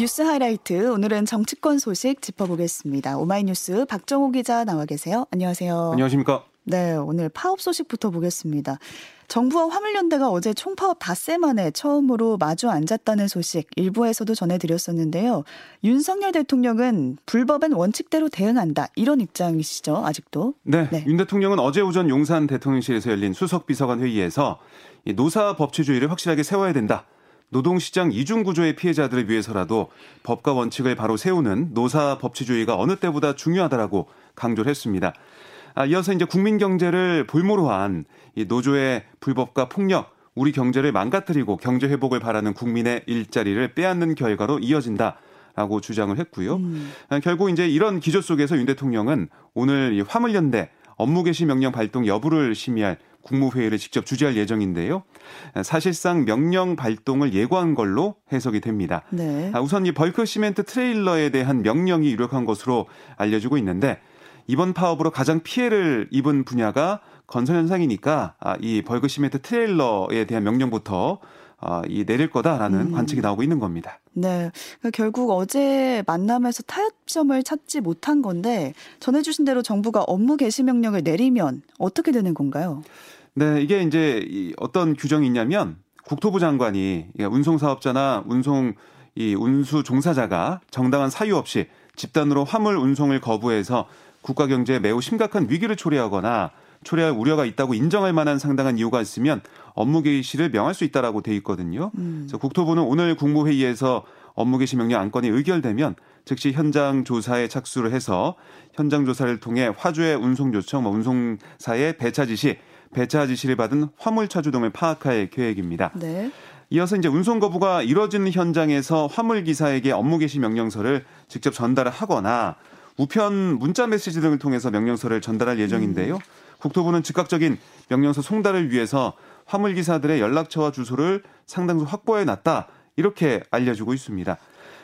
뉴스 하이라이트 오늘은 정치권 소식 짚어보겠습니다. 오마이뉴스 박정호 기자 나와 계세요. 안녕하세요. 안녕하십니까? 네, 오늘 파업 소식부터 보겠습니다. 정부와 화물연대가 어제 총파업 닷새 만에 처음으로 마주 앉았다는 소식 일부에서도 전해드렸었는데요. 윤석열 대통령은 불법엔 원칙대로 대응한다 이런 입장이시죠 아직도? 네, 네. 윤 대통령은 어제 오전 용산 대통령실에서 열린 수석 비서관 회의에서 노사 법치주의를 확실하게 세워야 된다. 노동시장 이중구조의 피해자들을 위해서라도 법과 원칙을 바로 세우는 노사 법치주의가 어느 때보다 중요하다라고 강조를 했습니다. 아, 이어서 이제 국민 경제를 볼모로 한 이 노조의 불법과 폭력, 우리 경제를 망가뜨리고 경제 회복을 바라는 국민의 일자리를 빼앗는 결과로 이어진다. 라고 주장을 했고요. 음. 아, 결국 이제 이런 기조 속에서 윤 대통령은 오늘 이 화물연대 업무 개시 명령 발동 여부를 심의할 국무회의를 직접 주재할 예정인데요. 사실상 명령 발동을 예고한 걸로 해석이 됩니다. 네. 아, 우선 이 벌크 시멘트 트레일러에 대한 명령이 유력한 것으로 알려지고 있는데 이번 파업으로 가장 피해를 입은 분야가 건설 현장이니까 아, 이 벌크 시멘트 트레일러에 대한 명령부터 어, 이 내릴 거다라는 음. 관측이 나오고 있는 겁니다. 네. 그러니까 결국 어제 만남에서 타협점을 찾지 못한 건데 전해주신 대로 정부가 업무 개시 명령을 내리면 어떻게 되는 건가요? 네, 이게 이제 어떤 규정이 있냐면 국토부 장관이 운송 사업자나 운송 이 운수 종사자가 정당한 사유 없이 집단으로 화물 운송을 거부해서 국가 경제에 매우 심각한 위기를 초래하거나 초래할 우려가 있다고 인정할 만한 상당한 이유가 있으면 업무 개시를 명할 수 있다라고 돼 있거든요. 음. 그래서 국토부는 오늘 국무회의에서 업무 개시 명령 안건이 의결되면 즉시 현장 조사에 착수를 해서 현장 조사를 통해 화주의 운송 요청, 뭐 운송사의 배차 지시, 배차 지시를 받은 화물 차주 등을 파악할 계획입니다. 네. 이어서 이제 운송 거부가 이뤄지는 현장에서 화물 기사에게 업무 개시 명령서를 직접 전달을 하거나 우편 문자 메시지 등을 통해서 명령서를 전달할 예정인데요. 음. 국토부는 즉각적인 명령서 송달을 위해서 화물 기사들의 연락처와 주소를 상당수 확보해 놨다. 이렇게 알려주고 있습니다.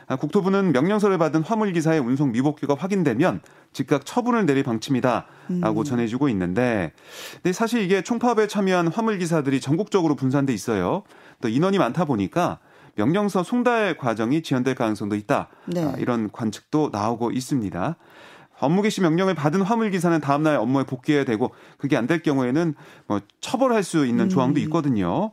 아, 국토부는 명령서를 받은 화물 기사의 운송 미복귀가 확인되면 즉각 처분을 내릴 방침이다라고 음. 전해주고 있는데, 근데 사실 이게 총파업에 참여한 화물 기사들이 전국적으로 분산돼 있어요. 또 인원이 많다 보니까 명령서 송달 과정이 지연될 가능성도 있다. 네. 아, 이런 관측도 나오고 있습니다. 업무 개시 명령을 받은 화물 기사는 다음 날 업무에 복귀해야 되고 그게 안 될 경우에는 뭐 처벌할 수 있는 조항도 음. 있거든요.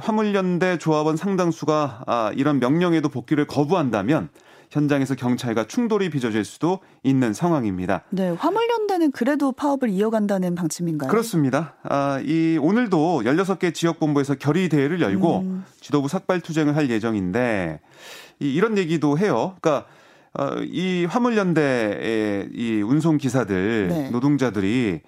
화물연대 조합원 상당수가 아, 이런 명령에도 복귀를 거부한다면 현장에서 경찰과 충돌이 빚어질 수도 있는 상황입니다. 네, 화물연대는 그래도 파업을 이어간다는 방침인가요? 그렇습니다. 아, 이 오늘도 16개 지역본부에서 결의 대회를 열고 음. 지도부 삭발 투쟁을 할 예정인데 이, 이런 얘기도 해요. 그러니까 어, 이 화물연대의 이 운송 기사들 네. 노동자들이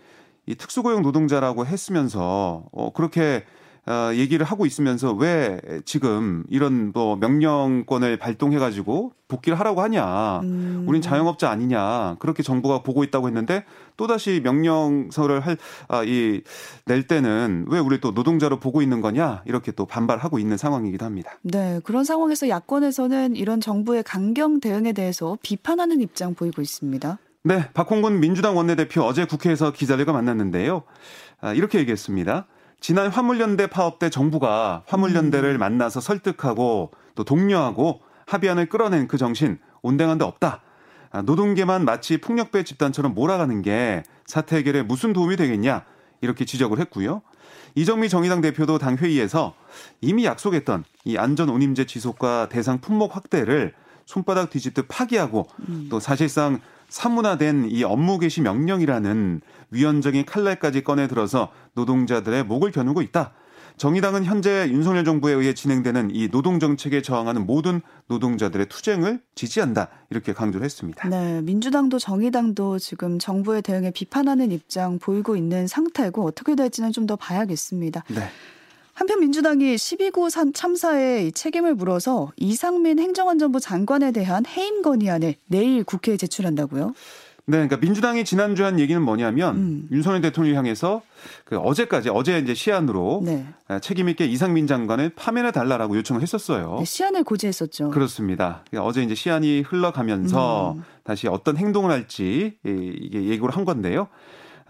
이 특수고용 노동자라고 했으면서 어, 그렇게 어, 얘기를 하고 있으면서 왜 지금 이런 뭐 명령권을 발동해가지고 복귀를 하라고 하냐. 음. 우린 자영업자 아니냐. 그렇게 정부가 보고 있다고 했는데 또다시 명령서를 할, 아, 이, 낼 때는 왜 우리 또 노동자로 보고 있는 거냐. 이렇게 또 반발하고 있는 상황이기도 합니다. 네. 그런 상황에서 야권에서는 이런 정부의 강경 대응에 대해서 비판하는 입장 보이고 있습니다. 네. 박홍근 민주당 원내대표 어제 국회에서 기자들과 만났는데요. 아, 이렇게 얘기했습니다. 지난 화물연대 파업 때 정부가 화물연대를 음. 만나서 설득하고 또 독려하고 합의안을 끌어낸 그 정신 온당한 데 없다. 아, 노동계만 마치 폭력배 집단처럼 몰아가는 게 사태 해결에 무슨 도움이 되겠냐 이렇게 지적을 했고요. 이정미 정의당 대표도 당 회의에서 이미 약속했던 이 안전 운임제 지속과 대상 품목 확대를 손바닥 뒤집듯 파기하고 음. 또 사실상 사문화된 이 업무 개시 명령이라는 위헌적인 칼날까지 꺼내 들어서 노동자들의 목을 겨누고 있다. 정의당은 현재 윤석열 정부에 의해 진행되는 이 노동 정책에 저항하는 모든 노동자들의 투쟁을 지지한다 이렇게 강조를 했습니다. 네, 민주당도 정의당도 지금 정부의 대응에 비판하는 입장 보이고 있는 상태고 어떻게 될지는 좀 더 봐야겠습니다. 네. 한편 민주당이 12구 참사에 책임을 물어서 이상민 행정안전부 장관에 대한 해임 건의안을 내일 국회에 제출한다고요? 네, 그러니까 민주당이 지난주에 한 얘기는 뭐냐면 음. 윤석열 대통령을 향해서 그 어제까지 어제 이제 시안으로 네. 책임 있게 이상민 장관을 파면해 달라라고 요청을 했었어요. 네, 시안을 고지했었죠. 그렇습니다. 그러니까 어제 이제 시안이 흘러가면서 음. 다시 어떤 행동을 할지 이게 예고를 한 건데요.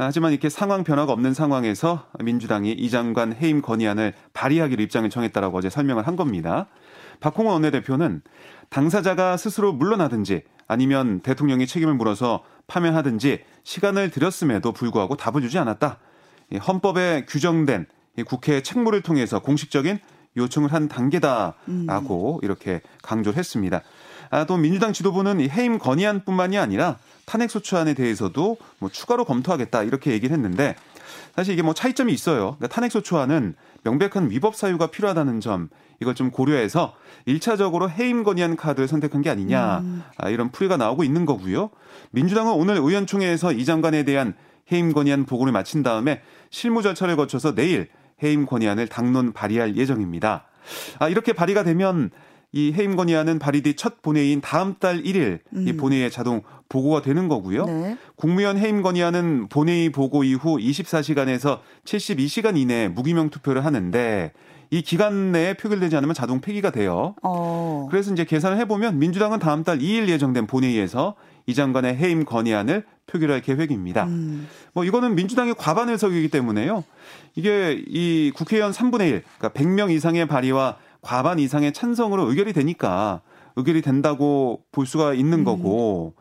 하지만 이렇게 상황 변화가 없는 상황에서 민주당이 이 장관 해임 건의안을 발의하기로 입장을 정했다라고 어제 설명을 한 겁니다. 박홍원 원내대표는 당사자가 스스로 물러나든지 아니면 대통령이 책임을 물어서 파면하든지 시간을 들였음에도 불구하고 답을 주지 않았다. 헌법에 규정된 국회 책무를 통해서 공식적인 요청을 한 단계다라고 음. 이렇게 강조를 했습니다. 아, 또 민주당 지도부는 해임 건의안뿐만이 아니라 탄핵 소추안에 대해서도 뭐 추가로 검토하겠다 이렇게 얘기를 했는데 사실 이게 뭐 차이점이 있어요. 그러니까 탄핵 소추안은 명백한 위법 사유가 필요하다는 점 이걸 좀 고려해서 1차적으로 해임 건의안 카드를 선택한 게 아니냐 음. 아, 이런 풀이가 나오고 있는 거고요. 민주당은 오늘 의원총회에서 이 장관에 대한 해임 건의안 보고를 마친 다음에 실무 절차를 거쳐서 내일 해임 건의안을 당론 발의할 예정입니다. 아, 이렇게 발의가 되면 이 해임 건의안은 발의 뒤 첫 본회의인 다음 달 1일 음. 이 본회의에 자동 보고가 되는 거고요. 네. 국무위원 해임 건의안은 본회의 보고 이후 24시간에서 72시간 이내에 무기명 투표를 하는데 이 기간 내에 표결되지 않으면 자동 폐기가 돼요. 어. 그래서 이제 계산을 해보면 민주당은 다음 달 2일 예정된 본회의에서 이 장관의 해임 건의안을 표결할 계획입니다. 음. 뭐 이거는 민주당의 과반 의석이기 때문에요. 이게 이 국회의원 3분의 1, 그러니까 100명 이상의 발의와 과반 이상의 찬성으로 의결이 되니까 의결이 된다고 볼 수가 있는 음. 거고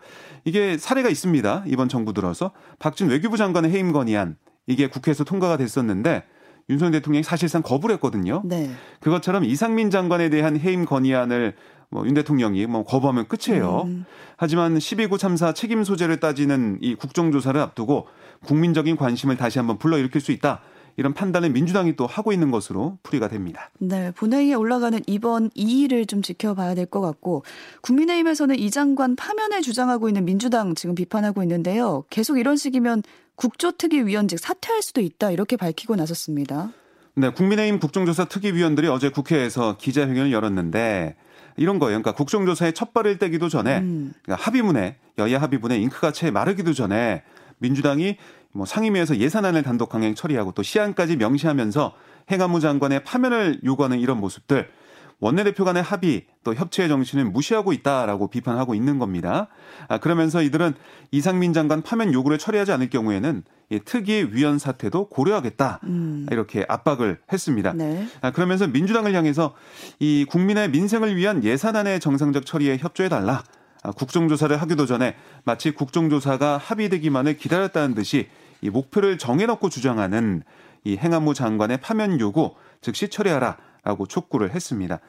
이게 사례가 있습니다. 이번 정부 들어서 박진 외교부 장관의 해임 건의안 이게 국회에서 통과가 됐었는데 윤석열 대통령이 사실상 거부를 했거든요. 네. 그것처럼 이상민 장관에 대한 해임 건의안을 뭐윤 대통령이 뭐 거부하면 끝이에요. 음. 하지만 12구 참사 책임 소재를 따지는 이 국정조사를 앞두고 국민적인 관심을 다시 한번 불러일으킬 수 있다. 이런 판단을 민주당이 또 하고 있는 것으로 풀이가 됩니다. 네, 본회의에 올라가는 이번 2일을 좀 지켜봐야 될 것 같고 국민의힘에서는 이 장관 파면을 주장하고 있는 민주당 지금 비판하고 있는데요. 계속 이런 식이면 국조특위위원직 사퇴할 수도 있다 이렇게 밝히고 나섰습니다. 네, 국민의힘 국정조사 특위위원들이 어제 국회에서 기자회견을 열었는데 이런 거예요. 그러니까 국정조사에 첫 발을 떼기도 전에 음. 그러니까 합의문에 여야 합의문에 잉크가 채 마르기도 전에 민주당이 뭐 상임위에서 예산안을 단독 강행 처리하고 또 시안까지 명시하면서 행안부 장관의 파면을 요구하는 이런 모습들 원내대표 간의 합의 또 협치의 정신을 무시하고 있다라고 비판하고 있는 겁니다. 아, 그러면서 이들은 이상민 장관 파면 요구를 처리하지 않을 경우에는 이 특위 위원 사태도 고려하겠다 음. 이렇게 압박을 했습니다. 네. 아, 그러면서 민주당을 향해서 이 국민의 민생을 위한 예산안의 정상적 처리에 협조해 달라. 아, 국정조사를 하기도 전에 마치 국정조사가 합의되기만을 기다렸다는 듯이 이 목표를 정해놓고 주장하는 이 행안부 장관의 파면 요구 즉시 처리하라라고 촉구를 했습니다.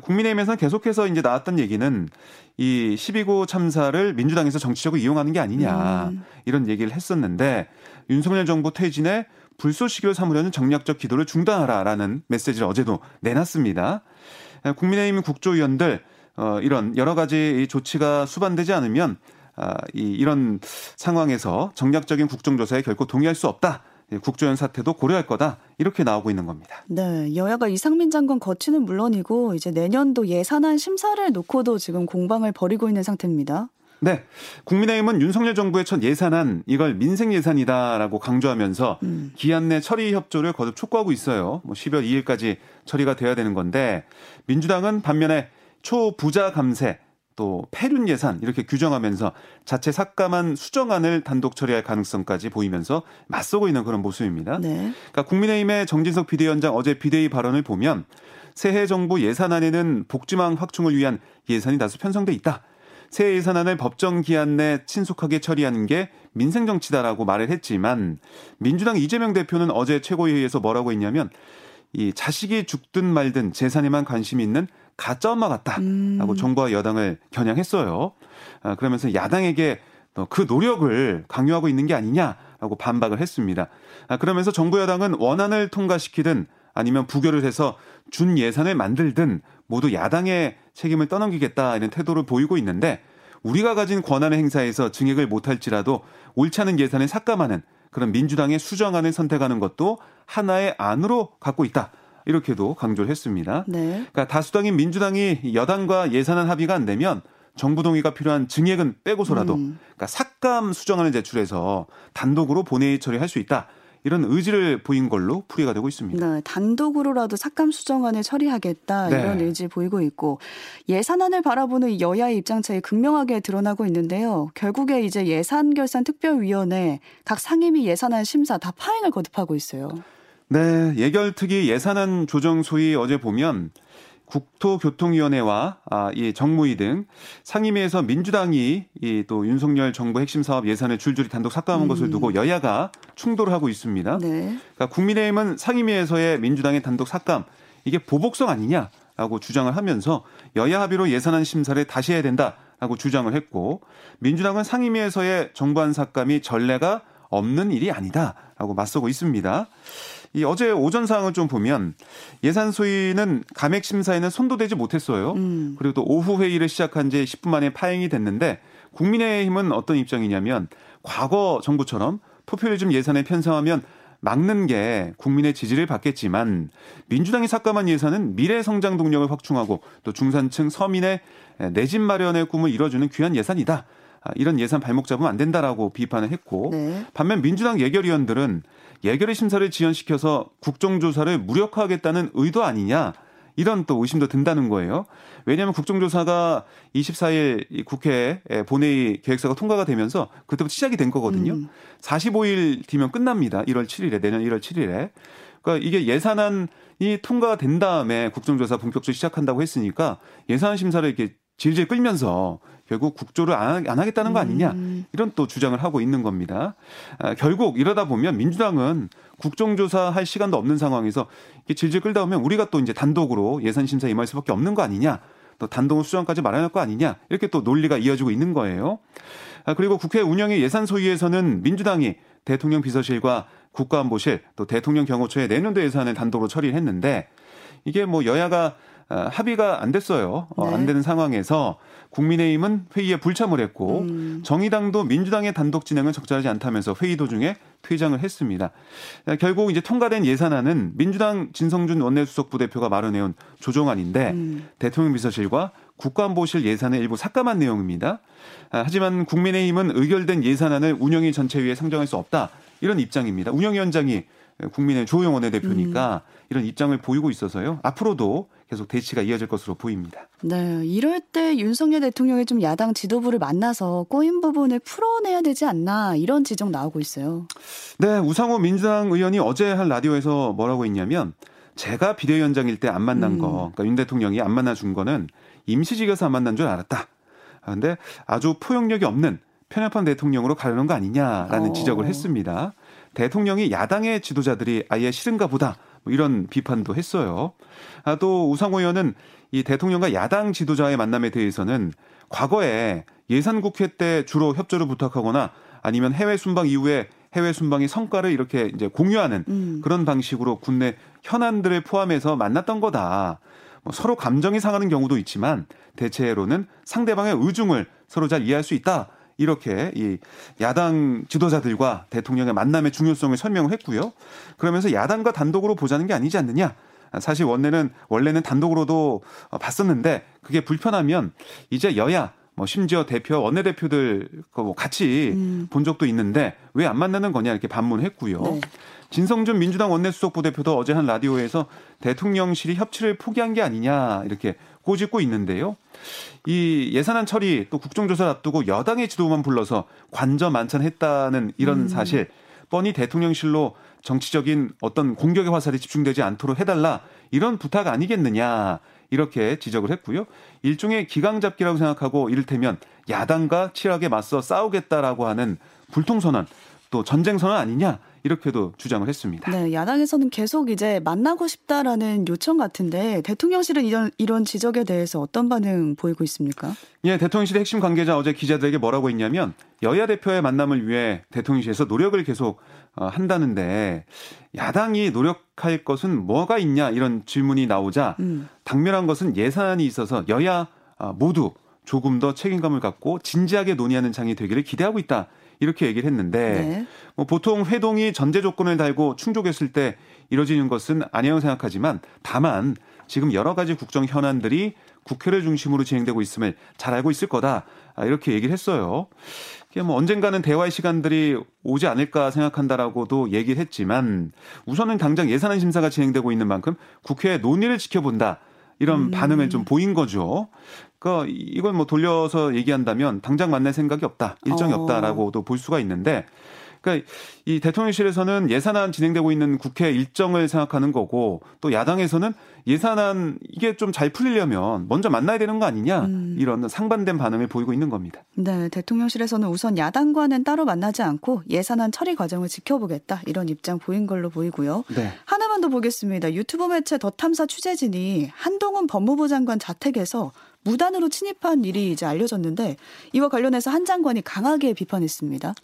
국민의힘에서는 계속해서 이제 나왔던 얘기는 이 12구 참사를 민주당에서 정치적으로 이용하는 게 아니냐 음. 이런 얘기를 했었는데 윤석열 정부 퇴진에 불쏘시개를 삼으려는 정략적 기도를 중단하라라는 메시지를 어제도 내놨습니다. 국민의힘 국조위원들 어, 이런 여러 가지 조치가 수반되지 않으면 아, 이, 이런 상황에서 정략적인 국정조사에 결코 동의할 수 없다. 국조연 사태도 고려할 거다 이렇게 나오고 있는 겁니다. 네, 여야가 이상민 장관 거치는 물론이고 이제 내년도 예산안 심사를 놓고도 지금 공방을 벌이고 있는 상태입니다. 네, 국민의힘은 윤석열 정부의 첫 예산안 이걸 민생 예산이다라고 강조하면서 음. 기한 내 처리 협조를 거듭 촉구하고 있어요. 뭐 12월 2일까지 처리가 돼야 되는 건데 민주당은 반면에 초부자 감세 또 폐륜 예산 이렇게 규정하면서 자체 삭감한 수정안을 단독 처리할 가능성까지 보이면서 맞서고 있는 그런 모습입니다. 네. 그러니까 국민의힘의 정진석 비대위원장 어제 비대위 발언을 보면 새해 정부 예산안에는 복지망 확충을 위한 예산이 다수 편성돼 있다. 새 예산안을 법정 기한 내 친속하게 처리하는 게 민생 정치다라고 말을 했지만 민주당 이재명 대표는 어제 최고위회에서 뭐라고 했냐면 이 자식이 죽든 말든 재산에만 관심이 있는 가짜 엄마 같다라고 음. 정부와 여당을 겨냥했어요. 아, 그러면서 야당에게 그 노력을 강요하고 있는 게 아니냐라고 반박을 했습니다. 아, 그러면서 정부 여당은 원안을 통과시키든 아니면 부결을 해서 준 예산을 만들든 모두 야당의 책임을 떠넘기겠다 이런 태도를 보이고 있는데 우리가 가진 권한을 행사해서 증액을 못할지라도 옳지 않은 예산을 삭감하는 그런 민주당의 수정안을 선택하는 것도 하나의 안으로 갖고 있다. 이렇게도 강조를 했습니다. 네. 그러니까 다수당인 민주당이 여당과 예산안 합의가 안 되면 정부 동의가 필요한 증액은 빼고서라도 음. 그러니까 삭감 수정안을 제출해서 단독으로 본회의 처리할 수 있다. 이런 의지를 보인 걸로 풀이가 되고 있습니다. 네, 단독으로라도 삭감 수정안을 처리하겠다 네. 이런 의지 보이고 있고 예산안을 바라보는 여야의 입장 차이 극명하게 드러나고 있는데요. 결국에 이제 예산결산특별위원회 각 상임위 예산안 심사 다 파행을 거듭하고 있어요. 네, 예결특위 예산안 조정 소위 어제 보면 국토교통위원회와 아, 이 정무위 등 상임위에서 민주당이 이 또 윤석열 정부 핵심 사업 예산을 줄줄이 단독 삭감한 음. 것을 두고 여야가 충돌을 하고 있습니다. 네. 그러니까 국민의힘은 상임위에서의 민주당의 단독 삭감 이게 보복성 아니냐라고 주장을 하면서 여야 합의로 예산안 심사를 다시 해야 된다라고 주장을 했고 민주당은 상임위에서의 정부안 삭감이 전례가 없는 일이 아니다라고 맞서고 있습니다. 이 어제 오전 상황을 좀 보면 예산 소위는 감액 심사에는 손도 대지 못했어요. 음. 그리고 또 오후 회의를 시작한 지 10분 만에 파행이 됐는데 국민의힘은 어떤 입장이냐면 과거 정부처럼 포퓰리즘 예산에 편성하면 막는 게 국민의 지지를 받겠지만 민주당이 삭감한 예산은 미래 성장 동력을 확충하고 또 중산층 서민의 내 집 마련의 꿈을 이뤄주는 귀한 예산이다. 아, 이런 예산 발목 잡으면 안 된다라고 비판을 했고 네. 반면 민주당 예결위원들은 예결위 심사를 지연시켜서 국정조사를 무력화하겠다는 의도 아니냐 이런 또 의심도 든다는 거예요. 왜냐하면 국정조사가 24일 국회 본회의 계획서가 통과가 되면서 그때부터 시작이 된 거거든요. 음. 45일 뒤면 끝납니다. 1월 7일에 내년 1월 7일에. 그러니까 이게 예산안이 통과가 된 다음에 국정조사 본격적으로 시작한다고 했으니까 예산안 심사를 이렇게 질질 끌면서 결국 국조를 안, 하겠다는 거 아니냐 음. 이런 또 주장을 하고 있는 겁니다. 아, 결국 이러다 보면 민주당은 국정조사 할 시간도 없는 상황에서 질질 끌다 보면 우리가 또 이제 단독으로 예산 심사 임할 수밖에 없는 거 아니냐 또 단독으로 수정까지 마련할 거 아니냐 이렇게 또 논리가 이어지고 있는 거예요. 아, 그리고 국회 운영의 예산 소위에서는 민주당이 대통령 비서실과 국가안보실 또 대통령 경호처의 내년도 예산을 단독으로 처리했는데 이게 뭐 여야가 아, 합의가 안 됐어요. 어, 네. 안 되는 상황에서 국민의힘은 회의에 불참을 했고 음. 정의당도 민주당의 단독 진행은 적절하지 않다면서 회의 도중에 퇴장을 했습니다. 결국 이제 통과된 예산안은 민주당 진성준 원내수석 부 대표가 마련해온 조정안인데 음. 대통령 비서실과 국가안보실 예산의 일부 삭감한 내용입니다. 아, 하지만 국민의힘은 의결된 예산안을 운영위 전체위에 상정할 수 없다 이런 입장입니다. 운영위원장이 국민의 조영 원내대표니까 음. 이런 입장을 보이고 있어서요. 앞으로도 계속 대치가 이어질 것으로 보입니다. 네, 이럴 때 윤석열 대통령이 좀 야당 지도부를 만나서 꼬인 부분을 풀어내야 되지 않나 이런 지적 나오고 있어요. 네, 우상호 민주당 의원이 어제 한 라디오에서 뭐라고 했냐면 제가 비대위원장일 때 안 만난 음. 거, 그러니까 윤 대통령이 안 만나 준 거는 임시직에서 안 만난 줄 알았다. 그런데 아주 포용력이 없는 편협한 대통령으로 가려는 거 아니냐라는 어. 지적을 했습니다. 대통령이 야당의 지도자들이 아예 싫은가 보다. 뭐 이런 비판도 했어요. 아, 또 우상호 의원은 이 대통령과 야당 지도자의 만남에 대해서는 과거에 예산 국회 때 주로 협조를 부탁하거나 아니면 해외 순방 이후에 해외 순방의 성과를 이렇게 이제 공유하는 음. 그런 방식으로 국내 현안들을 포함해서 만났던 거다. 뭐 서로 감정이 상하는 경우도 있지만 대체로는 상대방의 의중을 서로 잘 이해할 수 있다. 이렇게 이 야당 지도자들과 대통령의 만남의 중요성을 설명을 했고요. 그러면서 야당과 단독으로 보자는 게 아니지 않느냐. 사실 원래는 원래는 단독으로도 봤었는데 그게 불편하면 이제 여야 뭐 심지어 대표 원내대표들 뭐 같이 음. 본 적도 있는데 왜 안 만나는 거냐 이렇게 반문했고요. 네. 진성준 민주당 원내수석 부대표도 어제 한 라디오에서 대통령실이 협치를 포기한 게 아니냐 이렇게 꼬집고 있는데요. 이 예산안 처리 또 국정조사를 앞두고 여당의 지도만 불러서 관저 만찬했다는 이런 음. 사실 뻔히 대통령실로 정치적인 어떤 공격의 화살이 집중되지 않도록 해달라 이런 부탁 아니겠느냐 이렇게 지적을 했고요. 일종의 기강잡기라고 생각하고 이를테면 야당과 치열하게 맞서 싸우겠다라고 하는 불통선언 또 전쟁선언 아니냐 이렇게도 주장을 했습니다. 네, 야당에서는 계속 이제 만나고 싶다라는 요청 같은데 대통령실은 이런 이런 지적에 대해서 어떤 반응 보이고 있습니까? 예, 대통령실의 핵심 관계자 어제 기자들에게 뭐라고 했냐면 여야 대표의 만남을 위해 대통령실에서 노력을 계속 어, 한다는데 야당이 노력할 것은 뭐가 있냐 이런 질문이 나오자 음. 당면한 것은 예산안이 있어서 여야 어, 모두 조금 더 책임감을 갖고 진지하게 논의하는 장이 되기를 기대하고 있다. 이렇게 얘기를 했는데 네. 뭐 보통 회동이 전제 조건을 달고 충족했을 때 이뤄지는 것은 아니라고 생각하지만 다만 지금 여러 가지 국정 현안들이 국회를 중심으로 진행되고 있음을 잘 알고 있을 거다 아, 이렇게 얘기를 했어요. 뭐 언젠가는 대화의 시간들이 오지 않을까 생각한다라고도 얘기를 했지만 우선은 당장 예산안 심사가 진행되고 있는 만큼 국회의 논의를 지켜본다. 이런 음. 반응을 좀 보인 거죠. 그러니까 이걸 뭐 돌려서 얘기한다면 당장 만날 생각이 없다, 일정이 어. 없다라고도 볼 수가 있는데 그러니까 이 대통령실에서는 예산안 진행되고 있는 국회 일정을 생각하는 거고 또 야당에서는 예산안 이게 좀 잘 풀리려면 먼저 만나야 되는 거 아니냐 음. 이런 상반된 반응을 보이고 있는 겁니다. 네, 대통령실에서는 우선 야당과는 따로 만나지 않고 예산안 처리 과정을 지켜보겠다 이런 입장 보인 걸로 보이고요. 네. 하나만 더 보겠습니다. 유튜브 매체 더 탐사 취재진이 한동훈 법무부 장관 자택에서 무단으로 침입한 일이 이제 알려졌는데 이와 관련해서 한 장관이 강하게 비판했습니다.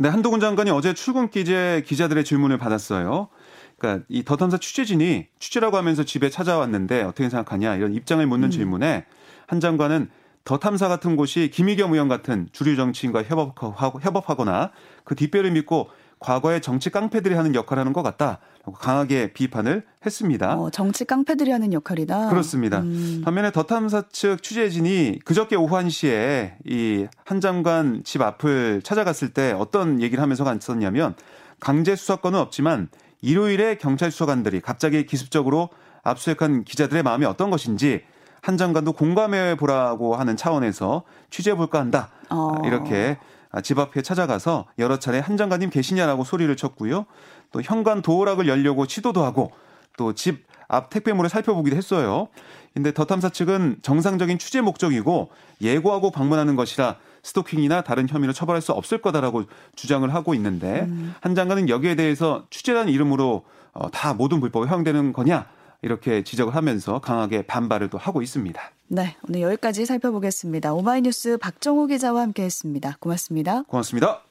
네, 한동훈 장관이 어제 출근기재 기자들의 질문을 받았어요. 그러니까 이 더 탐사 취재진이 취재라고 하면서 집에 찾아왔는데 어떻게 생각하냐 이런 입장을 묻는 음. 질문에 한 장관은 더 탐사 같은 곳이 김희겸 의원 같은 주류 정치인과 협업하고, 협업하거나 그 뒷배를 믿고 과거의 정치 깡패들이 하는 역할을 하는 것 같다. 강하게 비판을 했습니다. 어, 정치 깡패들이 하는 역할이다. 그렇습니다. 음. 반면에 더 탐사 측 취재진이 그저께 오후 1시에 이 한 장관 집 앞을 찾아갔을 때 어떤 얘기를 하면서 갔었냐면 강제 수사권은 없지만 일요일에 경찰 수사관들이 갑자기 기습적으로 압수수색한 기자들의 마음이 어떤 것인지 한 장관도 공감해 보라고 하는 차원에서 취재해 볼까 한다. 어. 이렇게 집 앞에 찾아가서 여러 차례 한 장관님 계시냐라고 소리를 쳤고요. 또 현관 도어락을 열려고 시도도 하고 또 집 앞 택배물을 살펴보기도 했어요. 근데 더 탐사 측은 정상적인 취재 목적이고 예고하고 방문하는 것이라 스토킹이나 다른 혐의로 처벌할 수 없을 거다라고 주장을 하고 있는데 음. 한 장관은 여기에 대해서 취재라는 이름으로 어, 다 모든 불법이 허용되는 거냐 이렇게 지적을 하면서 강하게 반발을 또 하고 있습니다. 네, 오늘 여기까지 살펴보겠습니다. 오마이뉴스 박정호 기자와 함께했습니다. 고맙습니다. 고맙습니다.